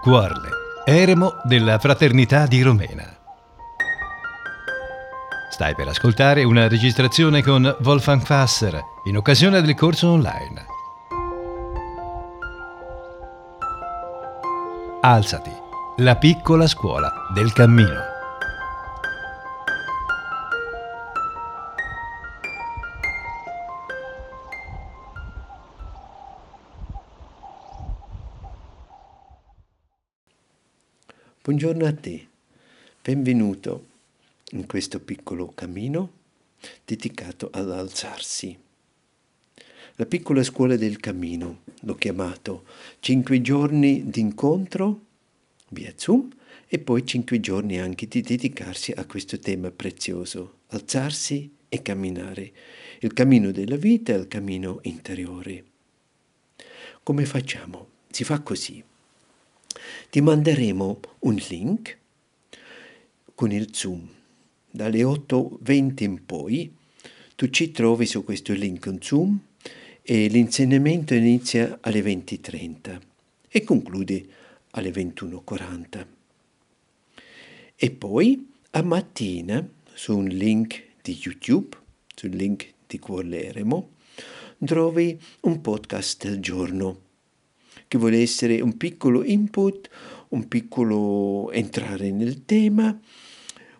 Cuorle, eremo della Fraternità di Romena. Stai per ascoltare una registrazione con Wolfgang Fasser in occasione del corso online. Alzati, la piccola scuola del cammino. Buongiorno a te, benvenuto in questo piccolo cammino dedicato all'alzarsi. La piccola scuola del cammino, l'ho chiamato cinque giorni di incontro via Zoom e poi cinque giorni anche di dedicarsi a questo tema prezioso, alzarsi e camminare, il cammino della vita e il cammino interiore. Come facciamo? Si fa così ti manderemo un link con il Zoom. Dalle 8.20 in poi tu ci trovi su questo link con Zoom e l'insegnamento inizia alle 20.30 e conclude alle 21.40. E poi a mattina su un link di YouTube, sul link di Cuorleremo, trovi un podcast del giorno che vuole essere un piccolo input, un piccolo entrare nel tema,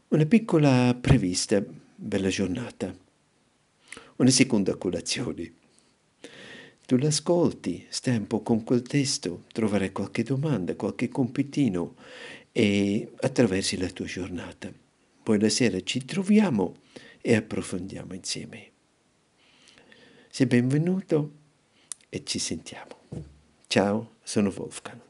una piccola prevista per la giornata, una seconda colazione. Tu l'ascolti, stai un po' con quel testo, troverai qualche domanda, qualche compitino e attraversi la tua giornata. Poi la sera ci troviamo e approfondiamo insieme. Sei benvenuto e ci sentiamo. Tchau, sono novo Wolfgang.